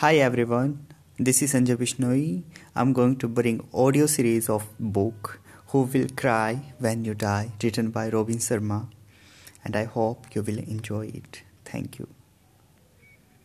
Hi everyone, this is Sanjay Bishnoi. I'm going to bring audio series of book Who Will Cry When You Die written by Robin Sharma and I hope you will enjoy it. Thank you.